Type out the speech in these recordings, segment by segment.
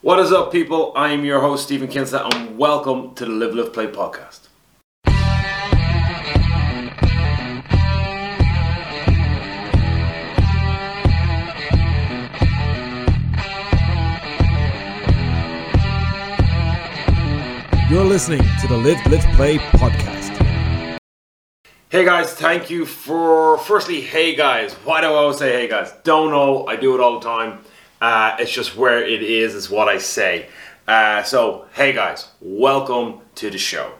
What is up, people? I am your host, Stephen Kinsella, and welcome to the Live, Lift, Play podcast. You're listening to the Live, Lift, Play podcast. Hey guys, thank you for. Firstly, hey guys. Why do I always say hey guys? Don't know. I do it all the time. Uh, it's just where it is, is what I say. Uh, so, hey guys, welcome to the show.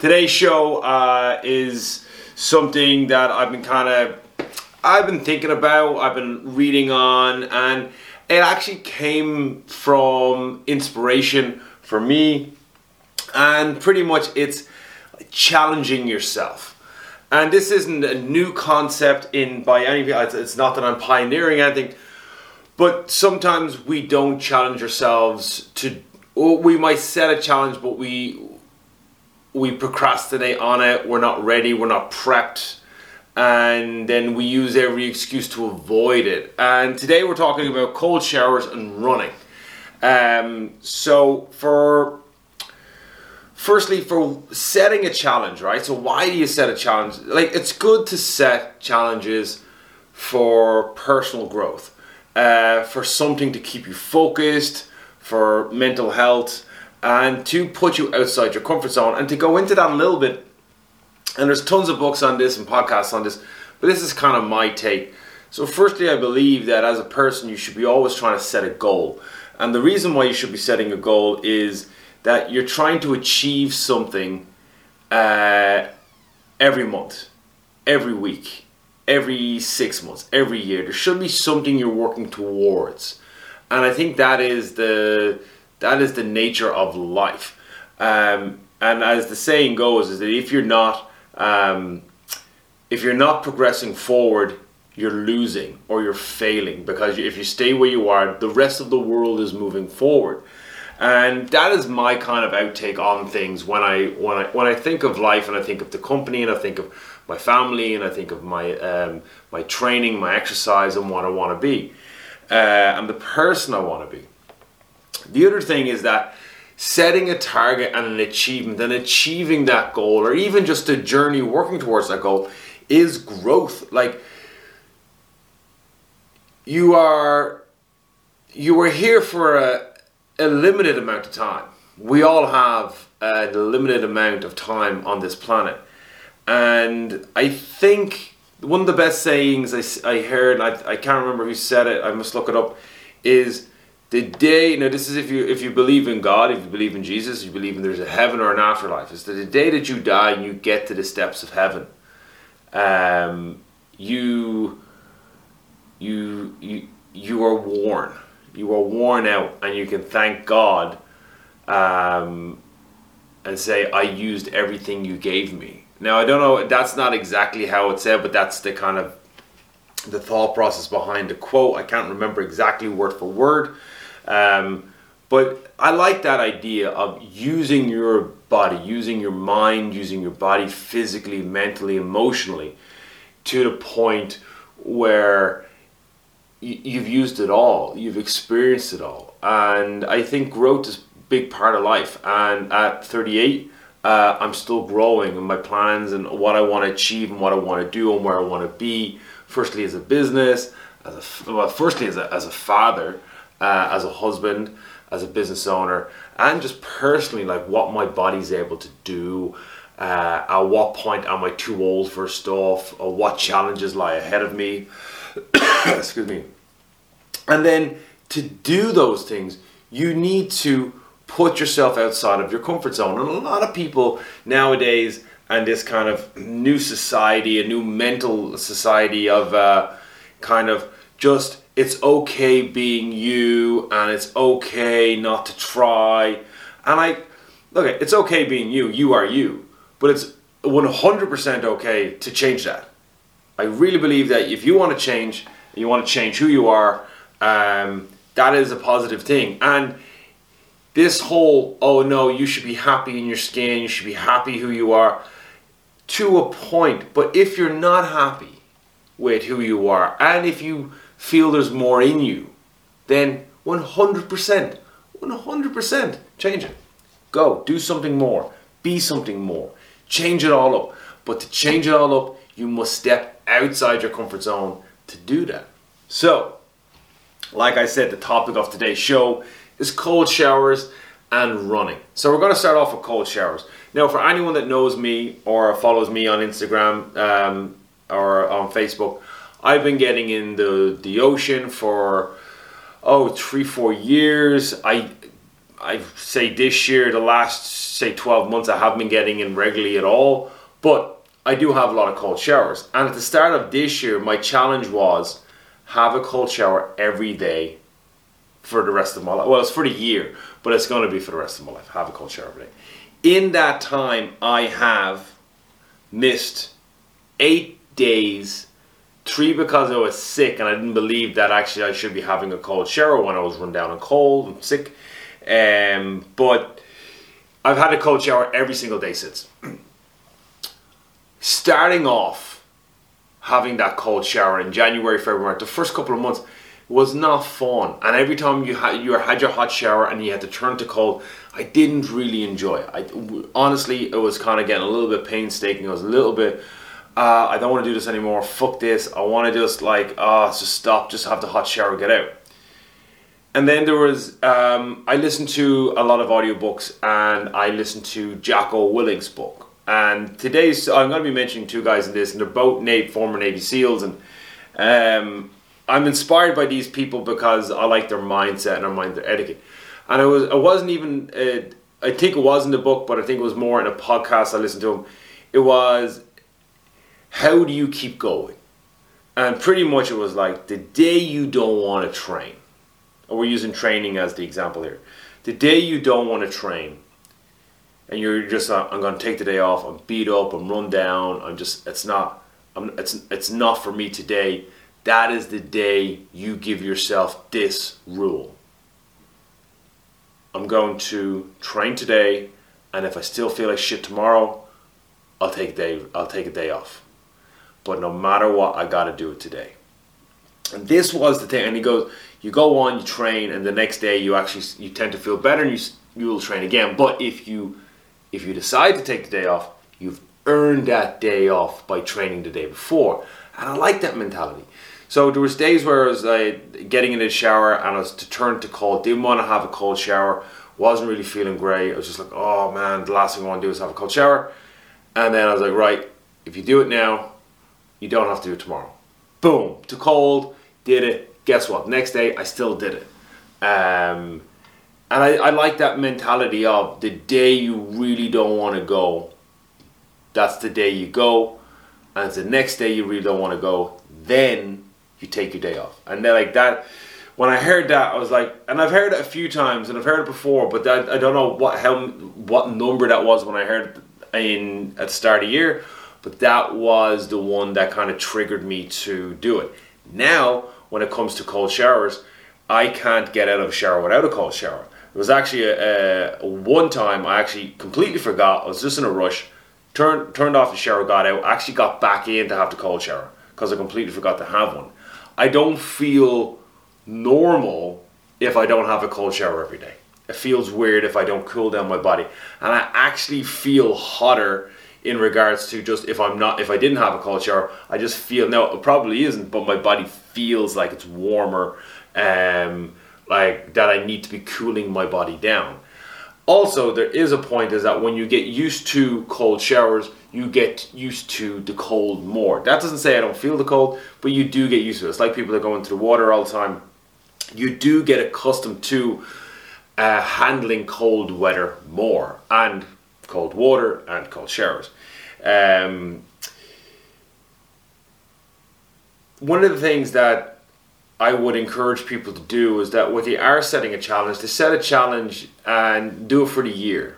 Today's show uh, is something that I've been kind of. I've been thinking about, I've been reading on, and it actually came from inspiration for me and pretty much it's challenging yourself. And this isn't a new concept in by any it's, it's not that I'm pioneering anything, but sometimes we don't challenge ourselves to. We might set a challenge, but we we procrastinate on it. We're not ready. We're not prepped, and then we use every excuse to avoid it. And today we're talking about cold showers and running. Um, so for firstly for setting a challenge right so why do you set a challenge like it's good to set challenges for personal growth uh, for something to keep you focused for mental health and to put you outside your comfort zone and to go into that a little bit. And there's tons of books on this and podcasts on this but this is kind of my take. So firstly i believe that as a person you should be always trying to set a goal. And the reason why you should be setting a goal is that you're trying to achieve something uh, every month, every week, every six months, every year. There should be something you're working towards, and I think that is the that is the nature of life. Um, and as the saying goes, is that if you're not um, if you're not progressing forward, you're losing or you're failing because if you stay where you are, the rest of the world is moving forward and that is my kind of outtake on things when I when I when I think of life and I think of the company and I think of my family and I think of my um, my training, my exercise, and what I want to be, uh, and the person I want to be. The other thing is that setting a target and an achievement and achieving that goal, or even just a journey working towards that goal, is growth. Like you are you are here for a a limited amount of time. We all have a limited amount of time on this planet. And I think one of the best sayings I, I heard, I, I can't remember who said it, I must look it up, is the day, now this is if you, if you believe in God, if you believe in Jesus, you believe in there's a heaven or an afterlife, is that the day that you die and you get to the steps of heaven, um, you, you, you, you are worn you are worn out and you can thank God um, and say, I used everything you gave me. Now, I don't know, that's not exactly how it said, but that's the kind of the thought process behind the quote. I can't remember exactly word for word. Um, but I like that idea of using your body, using your mind, using your body physically, mentally, emotionally to the point where you've used it all, you've experienced it all, and I think growth is a big part of life. And at 38, uh, I'm still growing and my plans and what I want to achieve and what I want to do and where I want to be. Firstly, as a business, as a well, firstly as a as a father, uh, as a husband, as a business owner, and just personally, like what my body's able to do. Uh, at what point am I too old for stuff? Or what challenges lie ahead of me? excuse me. And then to do those things, you need to put yourself outside of your comfort zone. And a lot of people nowadays, and this kind of new society, a new mental society of uh, kind of just it's okay being you and it's okay not to try. And I look, it's okay being you, you are you, but it's 100% okay to change that. I really believe that if you want to change, you want to change who you are, um, that is a positive thing. And this whole, oh no, you should be happy in your skin, you should be happy who you are, to a point. But if you're not happy with who you are, and if you feel there's more in you, then 100%, 100% change it. Go, do something more, be something more, change it all up. But to change it all up, you must step outside your comfort zone to do that. So, like I said, the topic of today's show is cold showers and running. So, we're going to start off with cold showers. Now, for anyone that knows me or follows me on Instagram um, or on Facebook, I've been getting in the, the ocean for oh three four years. I I say this year, the last say twelve months, I haven't been getting in regularly at all. But I do have a lot of cold showers. And at the start of this year, my challenge was have a cold shower every day for the rest of my life. Well, it's for the year, but it's going to be for the rest of my life. Have a cold shower every day. In that time, I have missed eight days Three because I was sick and I didn't believe that actually I should be having a cold shower when I was run down and cold and sick. Um, but I've had a cold shower every single day since. Starting off having that cold shower in January, February, the first couple of months was not fun. And every time you had you had your hot shower and you had to turn to cold, I didn't really enjoy it. I honestly, it was kind of getting a little bit painstaking. It was a little bit uh, I don't want to do this anymore. Fuck this. I want to just like, ah, uh, just stop. Just have the hot shower, get out. And then there was, um, I listened to a lot of audiobooks and I listened to Jocko Willink's book. And today's, I'm going to be mentioning two guys in this, and they're both Navy, former Navy SEALs. And um, I'm inspired by these people because I like their mindset and I mind their etiquette. And it was, it wasn't even, uh, I think it was in the book, but I think it was more in a podcast I listened to him. It was how do you keep going? And pretty much it was like the day you don't want to train, we're using training as the example here. The day you don't want to train, and you're just, uh, I'm going to take the day off. I'm beat up. I'm run down. I'm just, it's not, I'm, it's, it's not for me today. That is the day you give yourself this rule. I'm going to train today, and if I still feel like shit tomorrow, I'll take a day. I'll take a day off but no matter what, I got to do it today. And this was the thing. And he goes, you go on, you train, and the next day you actually you tend to feel better, and you you will train again. But if you if you decide to take the day off, you've earned that day off by training the day before. And I like that mentality. So there was days where I was like getting in the shower and I was to turn to cold, didn't want to have a cold shower, wasn't really feeling great. I was just like, oh man, the last thing I want to do is have a cold shower. And then I was like, right, if you do it now, you don't have to do it tomorrow. Boom, too cold, did it. Guess what? Next day, I still did it. Um, and I, I like that mentality of the day you really don't want to go, that's the day you go. And the next day you really don't want to go, then you take your day off. And then, like that, when I heard that, I was like, and I've heard it a few times, and I've heard it before, but that, I don't know what how what number that was when I heard it in at the start of the year but that was the one that kind of triggered me to do it. Now, when it comes to cold showers, I can't get out of a shower without a cold shower. It was actually a, a, one time I actually completely forgot. I was just in a rush, turned turned off the shower, got out, actually got back in to have the cold shower because I completely forgot to have one. I don't feel normal if I don't have a cold shower every day. It feels weird if I don't cool down my body, and I actually feel hotter in regards to just if I'm not if I didn't have a cold shower, I just feel no, it probably isn't, but my body feels like it's warmer, um, like that I need to be cooling my body down. Also, there is a point is that when you get used to cold showers, you get used to the cold more. That doesn't say I don't feel the cold, but you do get used to it. It's like people that go into the water all the time. You do get accustomed to uh, handling cold weather more and cold water and cold showers. Um, one of the things that I would encourage people to do is that when they are setting a challenge, to set a challenge and do it for the year.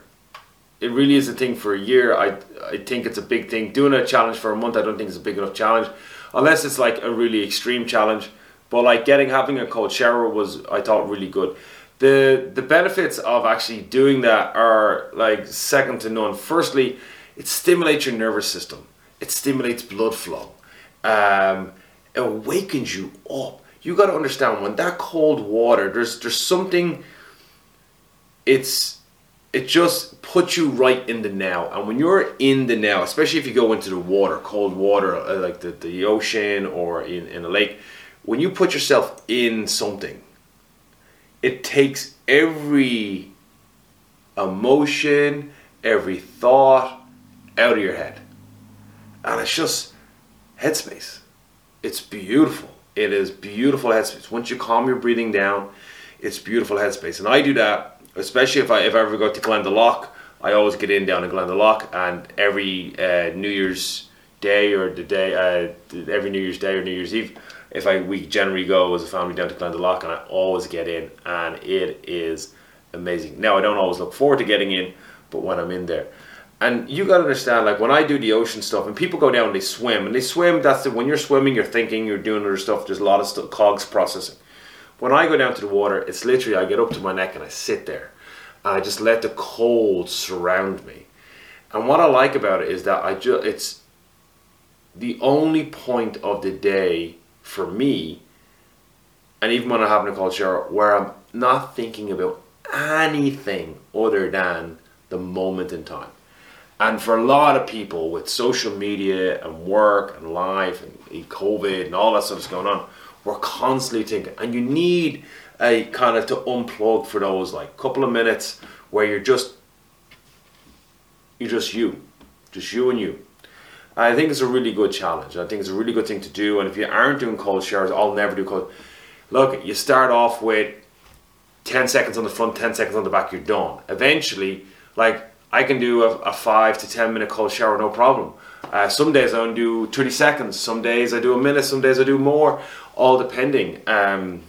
It really is a thing for a year. I I think it's a big thing. Doing a challenge for a month, I don't think it's a big enough challenge, unless it's like a really extreme challenge. But like getting having a cold shower was I thought really good the the benefits of actually doing that are like second to none. Firstly, it stimulates your nervous system. It stimulates blood flow. Um, it awakens you up. You got to understand when that cold water. There's there's something it's it just puts you right in the now. And when you're in the now, especially if you go into the water, cold water, uh, like the, the ocean or in, in a lake, when you put yourself in something, it takes every emotion, every thought out of your head. And it's just headspace. It's beautiful. It is beautiful headspace. Once you calm your breathing down, it's beautiful headspace. And I do that, especially if I if I ever go to Glendalough. I always get in down in Glendalough, and every uh, New Year's Day or the day, uh, every New Year's Day or New Year's Eve, if I we generally go as a family down to Glendalough, and I always get in, and it is amazing. Now I don't always look forward to getting in, but when I'm in there, and you gotta understand, like when I do the ocean stuff, and people go down and they swim, and they swim. That's the when you're swimming, you're thinking, you're doing other stuff. There's a lot of stuff, cogs processing. When I go down to the water, it's literally I get up to my neck and I sit there, and I just let the cold surround me. And what I like about it is that I just it's the only point of the day for me, and even when I'm having a cold shower, where I'm not thinking about anything other than the moment in time. And for a lot of people with social media and work and life and COVID and all that stuff that's going on, we're constantly thinking. And you need a kind of to unplug for those like couple of minutes where you're just you're just you. Just you and you. I think it's a really good challenge. I think it's a really good thing to do. And if you aren't doing cold showers, I'll never do cold. Look, you start off with 10 seconds on the front, 10 seconds on the back, you're done. Eventually, like I can do a, a 5 to 10 minute cold shower, no problem. Uh, some days I only do 30 seconds, some days I do a minute, some days I do more, all depending. Um,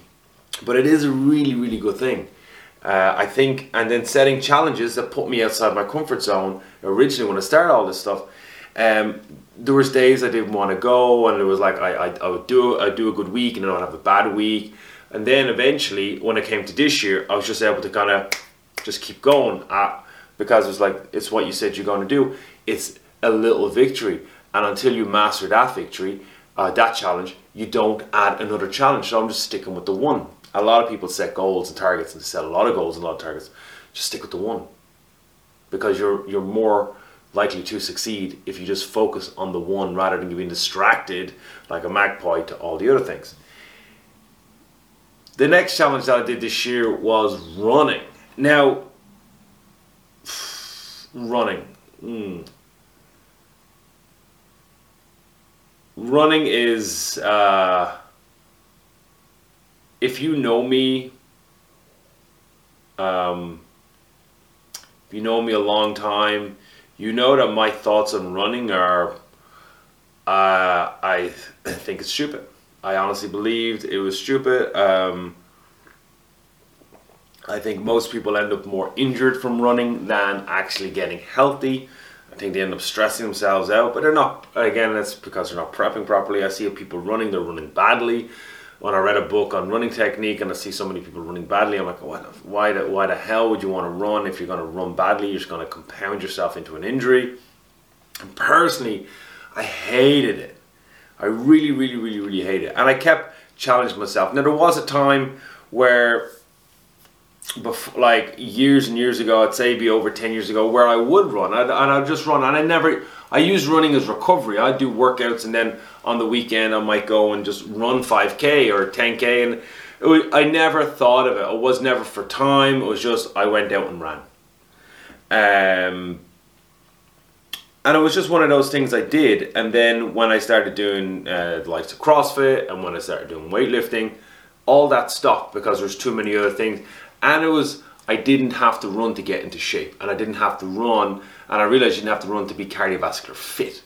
but it is a really, really good thing. Uh, I think, and then setting challenges that put me outside my comfort zone. Originally, when I started all this stuff, um, there was days I didn't want to go, and it was like I, I, I would do I do a good week, and then I'd have a bad week, and then eventually, when it came to this year, I was just able to kind of just keep going because it's like it's what you said you're going to do. It's a little victory, and until you master that victory, uh, that challenge, you don't add another challenge. So I'm just sticking with the one. A lot of people set goals and targets and set a lot of goals and a lot of targets. Just stick with the one because you're you're more likely to succeed if you just focus on the one rather than being distracted like a magpie to all the other things. The next challenge that I did this year was running. Now, running. Mm. Running is, uh, if you know me, um, if you know me a long time, you know that my thoughts on running are uh, I think it's stupid. I honestly believed it was stupid. Um, I think most people end up more injured from running than actually getting healthy. I think they end up stressing themselves out, but they're not. Again, that's because they're not prepping properly. I see people running, they're running badly. When I read a book on running technique and I see so many people running badly, I'm like, what, why, the, why the hell would you want to run if you're going to run badly? You're just going to compound yourself into an injury. And personally, I hated it. I really, really, really, really hated it. And I kept challenging myself. Now, there was a time where like years and years ago, I'd say be over 10 years ago, where I would run. I'd, and I'd just run. And I never, I use running as recovery. I'd do workouts and then on the weekend I might go and just run 5K or 10K. And was, I never thought of it. It was never for time. It was just, I went out and ran. Um, and it was just one of those things I did. And then when I started doing uh, the likes of CrossFit and when I started doing weightlifting, all that stopped because there's too many other things and it was I didn't have to run to get into shape, and I didn't have to run, and I realized you didn't have to run to be cardiovascular fit.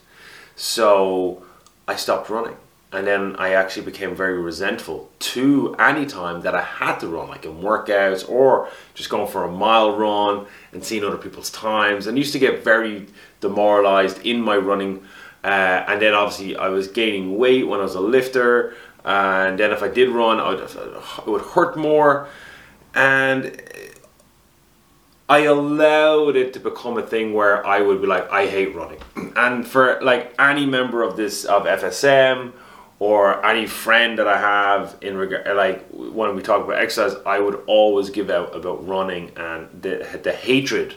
So I stopped running, and then I actually became very resentful to any time that I had to run, like in workouts or just going for a mile run and seeing other people's times, and used to get very demoralized in my running. Uh, and then obviously I was gaining weight when I was a lifter, and then if I did run, I'd, it would hurt more and I allowed it to become a thing where I would be like, I hate running. And for like any member of this of FSM or any friend that I have in regard, like when we talk about exercise, I would always give out about running and the the hatred,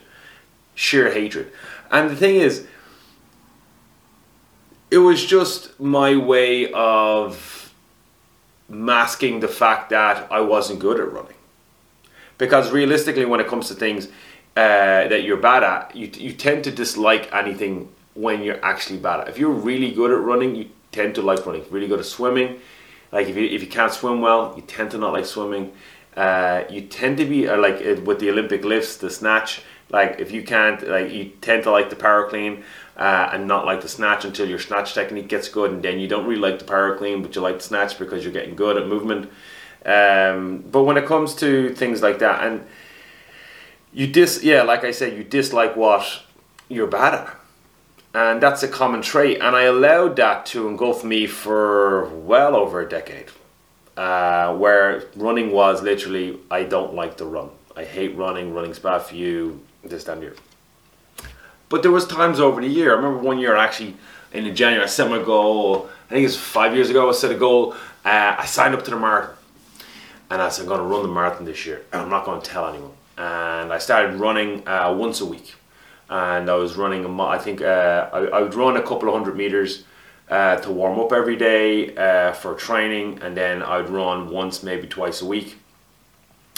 sheer hatred. And the thing is, it was just my way of masking the fact that I wasn't good at running. Because realistically, when it comes to things uh, that you're bad at, you, you tend to dislike anything when you're actually bad at. If you're really good at running, you tend to like running. Really good at swimming, like if you if you can't swim well, you tend to not like swimming. Uh, you tend to be uh, like uh, with the Olympic lifts, the snatch. Like if you can't, like you tend to like the power clean uh, and not like the snatch until your snatch technique gets good, and then you don't really like the power clean, but you like the snatch because you're getting good at movement. Um, but when it comes to things like that, and you dis, yeah, like I said, you dislike what you're bad at and that's a common trait. And I allowed that to engulf me for well over a decade, uh, where running was literally I don't like to run. I hate running. Running's bad for you. This time year. But there was times over the year. I remember one year actually in January I set my goal. I think it was five years ago. I set a goal. Uh, I signed up to the marathon, and I said I'm going to run the marathon this year, and I'm not going to tell anyone. And I started running uh, once a week and I was running. I think uh, I, I would run a couple of hundred meters uh, to warm up every day uh, for training, and then I'd run once, maybe twice a week.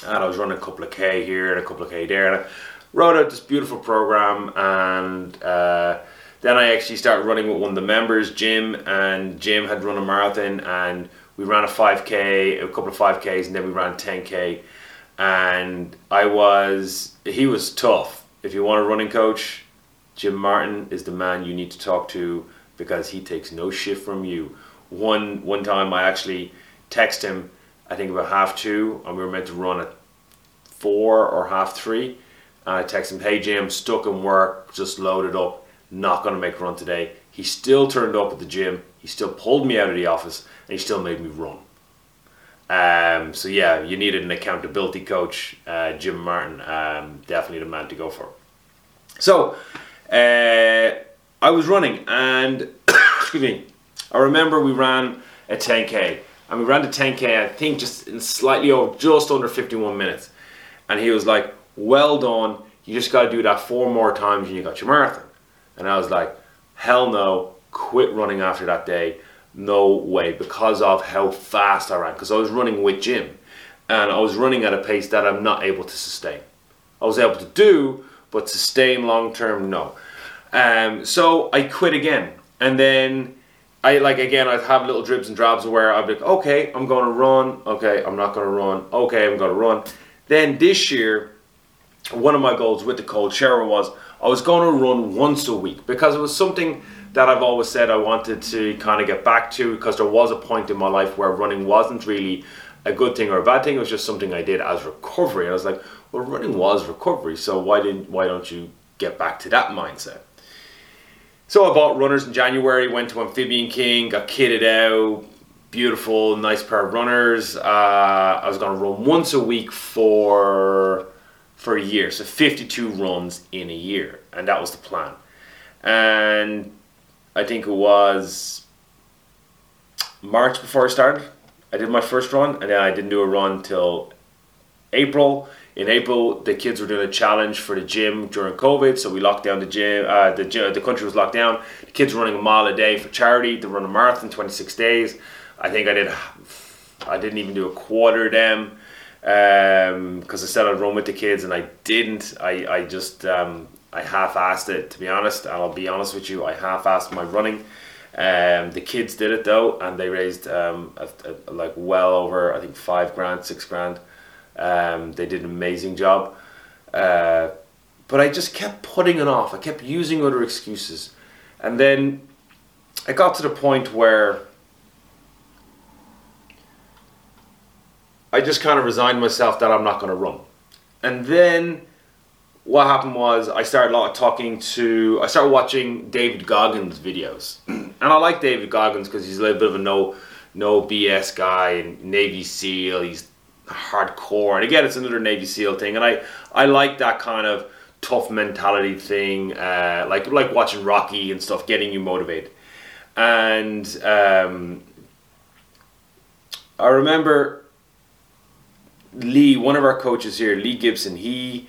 And I was running a couple of k here and a couple of k there, and I wrote out this beautiful program. And uh, then I actually started running with one of the members, Jim, and Jim had run a marathon, and we ran a five k, a couple of five k's, and then we ran ten k. And I was, he was tough if you want a running coach, Jim Martin is the man you need to talk to because he takes no shit from you. One one time I actually text him, I think about half two, and we were meant to run at four or half three. And I text him, hey Jim, stuck in work, just loaded up, not gonna make a run today. He still turned up at the gym. He still pulled me out of the office, and he still made me run. Um, so yeah, you needed an accountability coach, uh, Jim Martin, um, definitely the man to go for. So uh, I was running, and excuse me, I remember we ran a 10k, and we ran the 10k. I think just in slightly over, just under 51 minutes, and he was like, "Well done. You just got to do that four more times, and you got your marathon." And I was like, "Hell no! Quit running after that day." no way because of how fast I ran. Because I was running with Jim and I was running at a pace that I'm not able to sustain. I was able to do, but sustain long term, no. Um, so I quit again. And then I like again, I'd have little dribs and drabs where I'd be like, okay, I'm going to run. Okay, I'm not going to run. Okay, I'm going to run. Then this year, one of my goals with the cold shower was I was going to run once a week because it was something that I've always said I wanted to kind of get back to because there was a point in my life where running wasn't really a good thing or a bad thing. It was just something I did as recovery. I was like, well, running was recovery, so why didn't why don't you get back to that mindset? So I bought runners in January, went to Amphibian King, got kitted out, beautiful, nice pair of runners. Uh, I was going to run once a week for for a year, so 52 runs in a year, and that was the plan. And I think it was March before I started. I did my first run, and then I didn't do a run till April. In April, the kids were doing a challenge for the gym during COVID, so we locked down the gym. Uh, the the country was locked down. The kids were running a mile a day for charity. They run a marathon, twenty six days. I think I did. I didn't even do a quarter of them because um, I said I'd run with the kids, and I didn't. I I just um, I half-assed it to be honest. And I'll be honest with you, I half-assed my running. Um, the kids did it though, and they raised um, a, a, like well over I think five grand, six grand. Um, they did an amazing job, uh, but I just kept putting it off. I kept using other excuses, and then I got to the point where I just kind of resigned myself that I'm not going to run, and then what happened was I started a lot of talking to I started watching David Goggins videos, and I like David Goggins because he's a little bit of a no no BS guy and Navy SEAL. He's hardcore, and again, it's another Navy SEAL thing, and I I like that kind of tough mentality thing, uh, like like watching Rocky and stuff, getting you motivated, and um, I remember Lee, one of our coaches here, Lee Gibson, he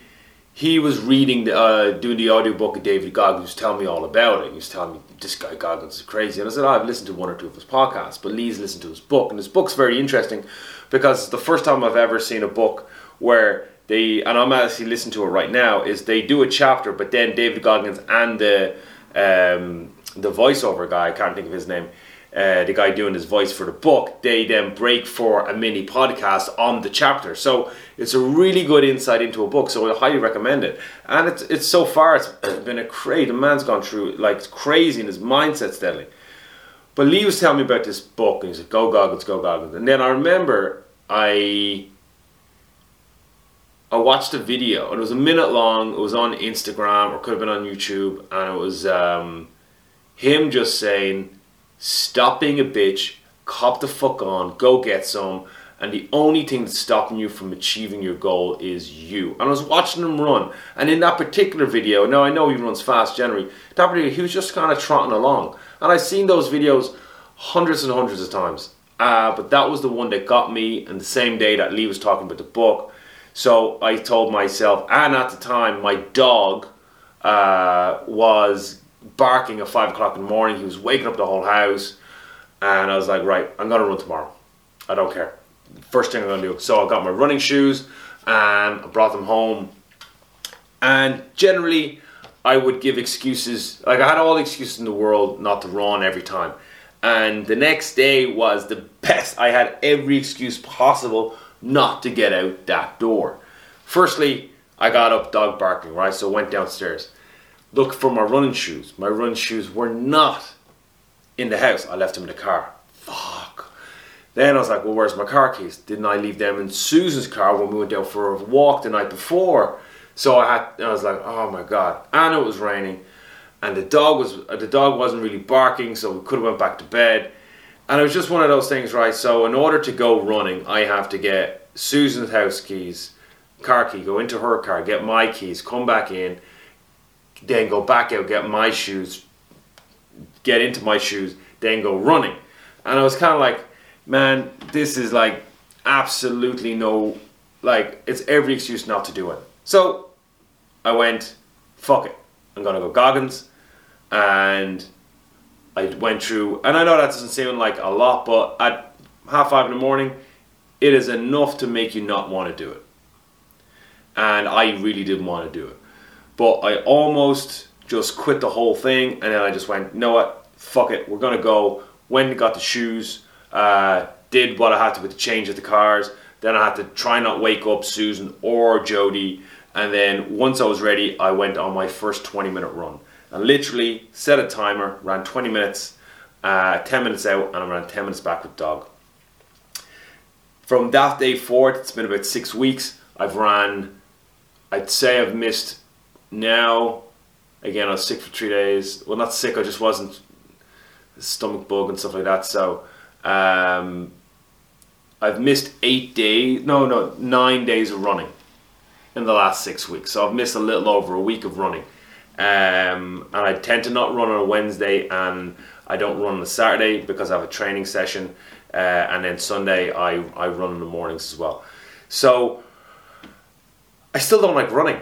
he was reading, the, uh, doing the audiobook of David Goggins. Telling me all about it. He was telling me this guy Goggins is crazy, and I said, oh, I've listened to one or two of his podcasts, but Lee's listened to his book, and his book's very interesting because it's the first time I've ever seen a book where they, and I'm actually listening to it right now, is they do a chapter, but then David Goggins and the um, the voiceover guy, I can't think of his name uh, the guy doing his voice for the book, they then break for a mini podcast on the chapter. So it's a really good insight into a book. So I highly recommend it. And it's it's so far it's been a crazy. The man's gone through like crazy, and his mindset's deadly. But Lee was telling me about this book, and he said, "Go Goggins, go Goggins." And then I remember I I watched a video, and it was a minute long. It was on Instagram, or could have been on YouTube, and it was um, him just saying Stop being a bitch, cop the fuck on, go get some. And the only thing that's stopping you from achieving your goal is you. And I was watching him run, and in that particular video, now I know he runs fast generally, that video, he was just kind of trotting along. And I've seen those videos hundreds and hundreds of times. Uh, but that was the one that got me, and the same day that Lee was talking about the book. So I told myself, and at the time, my dog uh, was barking at five o'clock in the morning. He was waking up the whole house, and I was like, right, I'm gonna run tomorrow. I don't care. First thing I'm gonna do. So I got my running shoes and I brought them home. And generally, I would give excuses. Like I had all the excuses in the world not to run every time. And the next day was the best. I had every excuse possible not to get out that door. Firstly, I got up dog barking, right? So went downstairs look for my running shoes. My running shoes were not in the house. I left them in the car. Fuck. Then I was like, well, where's my car keys? Didn't I leave them in Susan's car when we went down for a walk the night before? So I had, I was like, oh my god. And it was raining, and the dog was, uh, the dog wasn't really barking, so we could have went back to bed. And it was just one of those things, right? So in order to go running, I have to get Susan's house keys, car key, go into her car, get my keys, come back in then go back out, get my shoes, get into my shoes, then go running. And I was kind of like, man, this is like absolutely no, like, it's every excuse not to do it. So I went, fuck it, I'm gonna go Goggins. And I went through, and I know that doesn't seem like a lot, but at half five in the morning, it is enough to make you not want to do it. And I really didn't want to do it. But I almost just quit the whole thing, and then I just went, you know what, fuck it, we're gonna go. When got the shoes, uh, did what I had to with the change of the cars. Then I had to try not wake up Susan or Jody. And then once I was ready, I went on my first 20 minute run. I literally set a timer, ran 20 minutes, uh, 10 minutes out, and I ran 10 minutes back with dog. From that day forward, it's been about six weeks. I've ran, I'd say I've missed now, again, I was sick for three days. Well, not sick, I just wasn't stomach bug and stuff like that. So, um, I've missed eight days, no, no, nine days of running in the last six weeks. So I've missed a little over a week of running. Um, and I tend to not run on a Wednesday and I don't run on a Saturday because I have a training session. Uh, and then Sunday I, I run in the mornings as well. So I still don't like running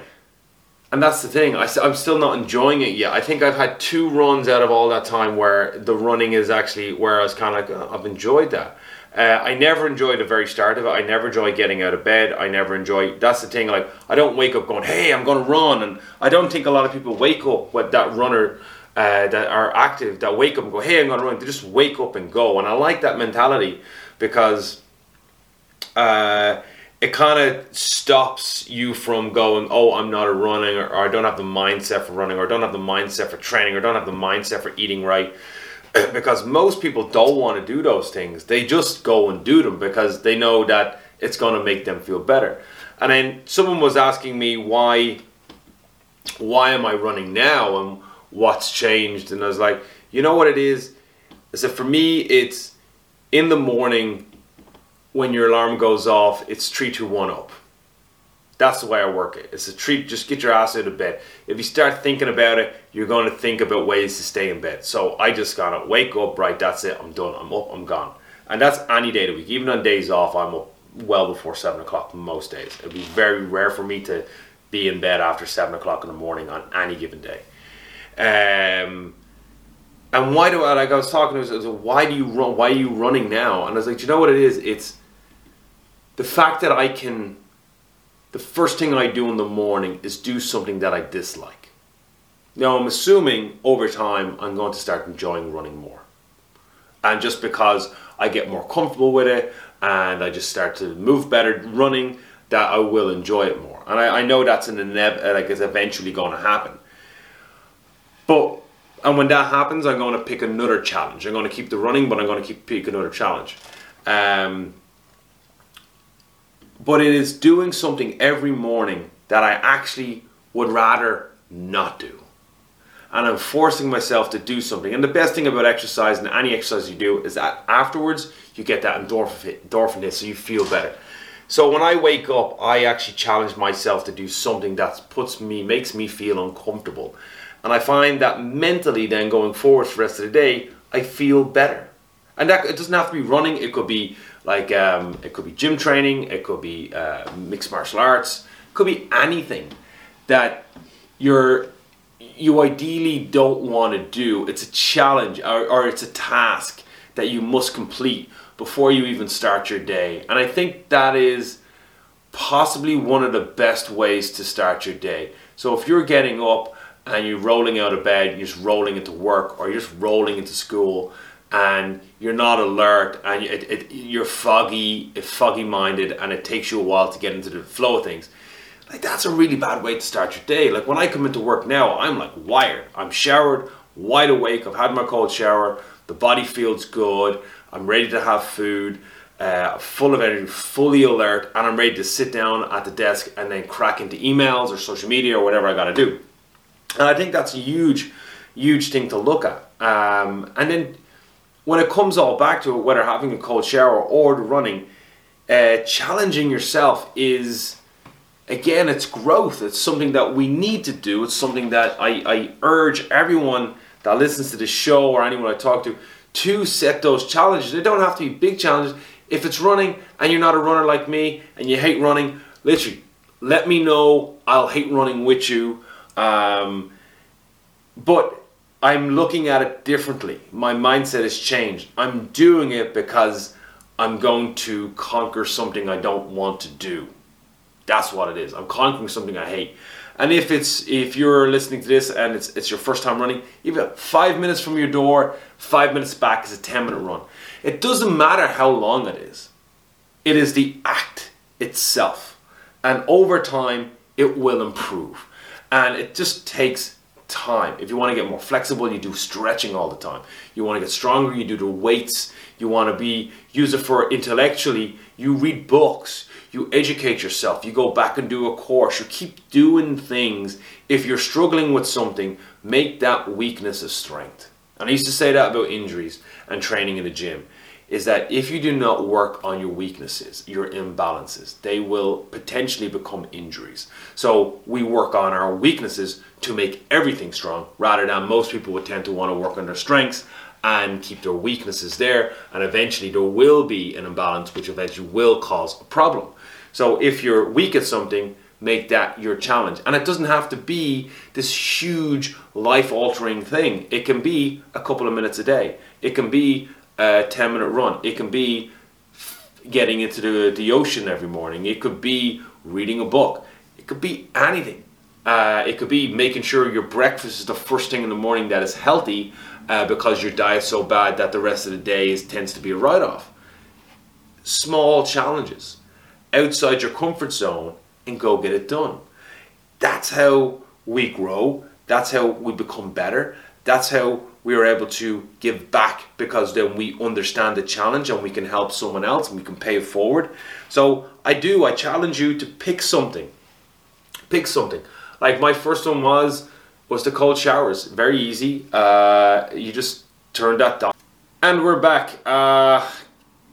and that's the thing. I, am still not enjoying it yet. I think I've had two runs out of all that time where the running is actually where I was kind of like, oh, I've enjoyed that. Uh, I never enjoyed the very start of it. I never enjoy getting out of bed. I never enjoy. That's the thing. Like I don't wake up going, "Hey, I'm going to run," and I don't think a lot of people wake up with that runner uh, that are active that wake up and go, "Hey, I'm going to run." They just wake up and go, and I like that mentality because. Uh, it kind of stops you from going, oh, I'm not a running, or, or, I don't have the mindset for running, or I don't have the mindset for training, or I don't have the mindset for eating right. because most people don't want to do those things. They just go and do them because they know that it's going to make them feel better. And then someone was asking me why, why am I running now, and what's changed? And I was like, you know what it is. I said for me, it's in the morning when your alarm goes off, it's three, two, one up. That's the way I work it. It's a treat. Just get your ass out of bed. If you start thinking about it, you're going to think about ways to stay in bed. So I just gotta wake up. Right, that's it. I'm done. I'm up. I'm gone. and that's any day of the week. Even on days off, I'm up well before seven o'clock most days. It'd be very rare for me to be in bed after seven o'clock in the morning on any given day. Um, and why do I like I was talking to was why do you run why are you running now? And I was like, do you know what it is? It's the fact that I can the first thing I do in the morning is do something that I dislike. Now I'm assuming over time I'm going to start enjoying running more. And just because I get more comfortable with it and I just start to move better running, that I will enjoy it more. And I, I know that's an inev- like it's eventually going to happen. But and when that happens, I'm going to pick another challenge. I'm going to keep the running, but I'm going to keep pick another challenge. Um, but it is doing something every morning that I actually would rather not do. And I'm forcing myself to do something. And the best thing about exercise and any exercise you do is that afterwards you get that endorphin, endorphin hit, so you feel better. So when I wake up, I actually challenge myself to do something that puts me, makes me feel uncomfortable. And I find that mentally, then going forward for the rest of the day, I feel better. And that it doesn't have to be running. It could be like um, it could be gym training. It could be uh, mixed martial arts. Could be anything that you're you ideally don't want to do. It's a challenge or, or it's a task that you must complete before you even start your day. And I think that is possibly one of the best ways to start your day. So if you're getting up and you're rolling out of bed, you're just rolling into work or you're just rolling into school and you're not alert and it, it, you're foggy, foggy minded and it takes you a while to get into the flow of things. Like that's a really bad way to start your day. Like when I come into work now, I'm like wired. I'm showered, wide awake. I've had my cold shower. The body feels good. I'm ready to have food. Uh, full of energy, fully alert, and I'm ready to sit down at the desk and then crack into emails or social media or whatever I got to do. And I think that's a huge, huge thing to look at. Um, and then when it comes all back to it, whether having a cold shower or running, uh, challenging yourself is again it's growth. It's something that we need to do. It's something that I, I urge everyone that listens to this show or anyone I talk to to set those challenges. They don't have to be big challenges. If it's running and you're not a runner like me and you hate running, literally let me know. I'll hate running with you. Um, but I'm looking at it differently. My mindset has changed. I'm doing it because I'm going to conquer something I don't want to do. That's what it is. I'm conquering something I hate. And if it's if you're listening to this and it's it's your first time running, even five minutes from your door, five minutes back is a ten minute run. It doesn't matter how long it is. It is the act itself. And over time it will improve. And it just takes time. If you want to get more flexible, you do stretching all the time. You want to get stronger, you do the weights. You want to be use it for intellectually, you read books, you educate yourself, you go back and do a course, you keep doing things. If you're struggling with something, make that weakness a strength. And I used to say that about injuries and training in the gym is that if you do not work on your weaknesses, your imbalances, they will potentially become injuries. So we work on our weaknesses to make everything strong rather than most people would tend to want to work on their strengths and keep their weaknesses there and eventually there will be an imbalance which eventually will cause a problem. So if you're weak at something, make that your challenge. And it doesn't have to be this huge life altering thing. It can be a couple of minutes a day. It can be a 10 minute run. It can be getting into the, the ocean every morning. It could be reading a book. It could be anything. Uh, it could be making sure your breakfast is the first thing in the morning that is healthy uh, because your diet's so bad that the rest of the day is, tends to be a write off. Small challenges outside your comfort zone and go get it done. That's how we grow. That's how we become better. That's how we are able to give back because then we understand the challenge and we can help someone else and we can pay it forward. So I do, I challenge you to pick something. Pick something. Like my first one was was the cold showers. Very easy. Uh, you just turn that down. And we're back. Uh,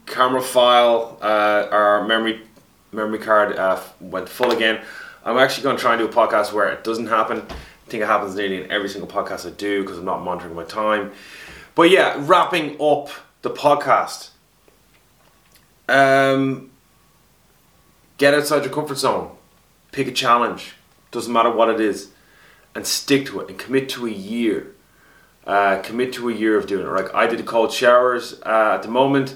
camera file, uh, our memory memory card uh, went full again. I'm actually going to try and do a podcast where it doesn't happen. I think it happens nearly in every single podcast I do because I'm not monitoring my time. But yeah, wrapping up the podcast. um, get outside your comfort zone, pick a challenge, doesn't matter what it is, and stick to it and commit to a year. Uh, commit to a year of doing it. Like I did the cold showers uh, at the moment.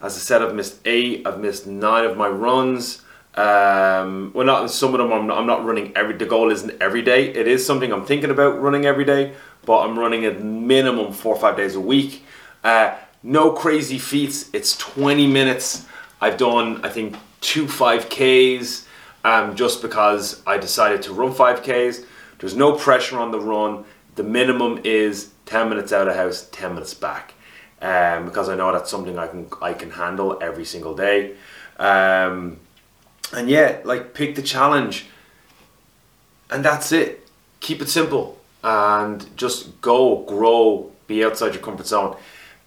As I said, I've missed eight. I've missed nine of my runs. Um, well, not some of them. I'm not, I'm not running every. The goal isn't every day. It is something I'm thinking about running every day, but I'm running at minimum four or five days a week. Uh, no crazy feats. It's 20 minutes. I've done, I think, two 5Ks um, just because I decided to run 5Ks. There's no pressure on the run. The minimum is 10 minutes out of house, 10 minutes back. Um, because I know that's something I can I can handle every single day. Um, and yeah, like pick the challenge, and that's it. Keep it simple and just go, grow, be outside your comfort zone.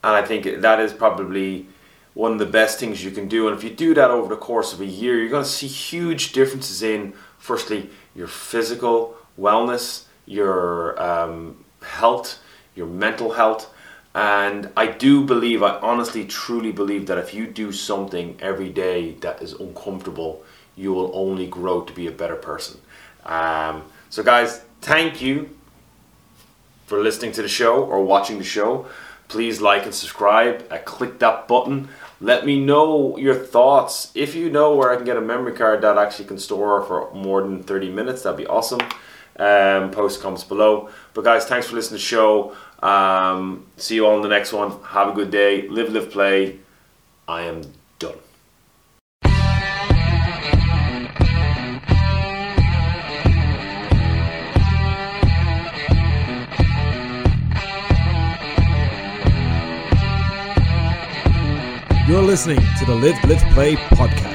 And I think that is probably one of the best things you can do. And if you do that over the course of a year, you're going to see huge differences in, firstly, your physical wellness, your um, health, your mental health. And I do believe, I honestly, truly believe that if you do something every day that is uncomfortable, you will only grow to be a better person. Um, so, guys, thank you for listening to the show or watching the show. Please like and subscribe. Click that button. Let me know your thoughts. If you know where I can get a memory card that actually can store for more than 30 minutes, that'd be awesome. Um, post comments below. But guys, thanks for listening to the show. Um, see you all in the next one. Have a good day. Live, lift, play. I am You're listening to the Live, Lift, Play podcast.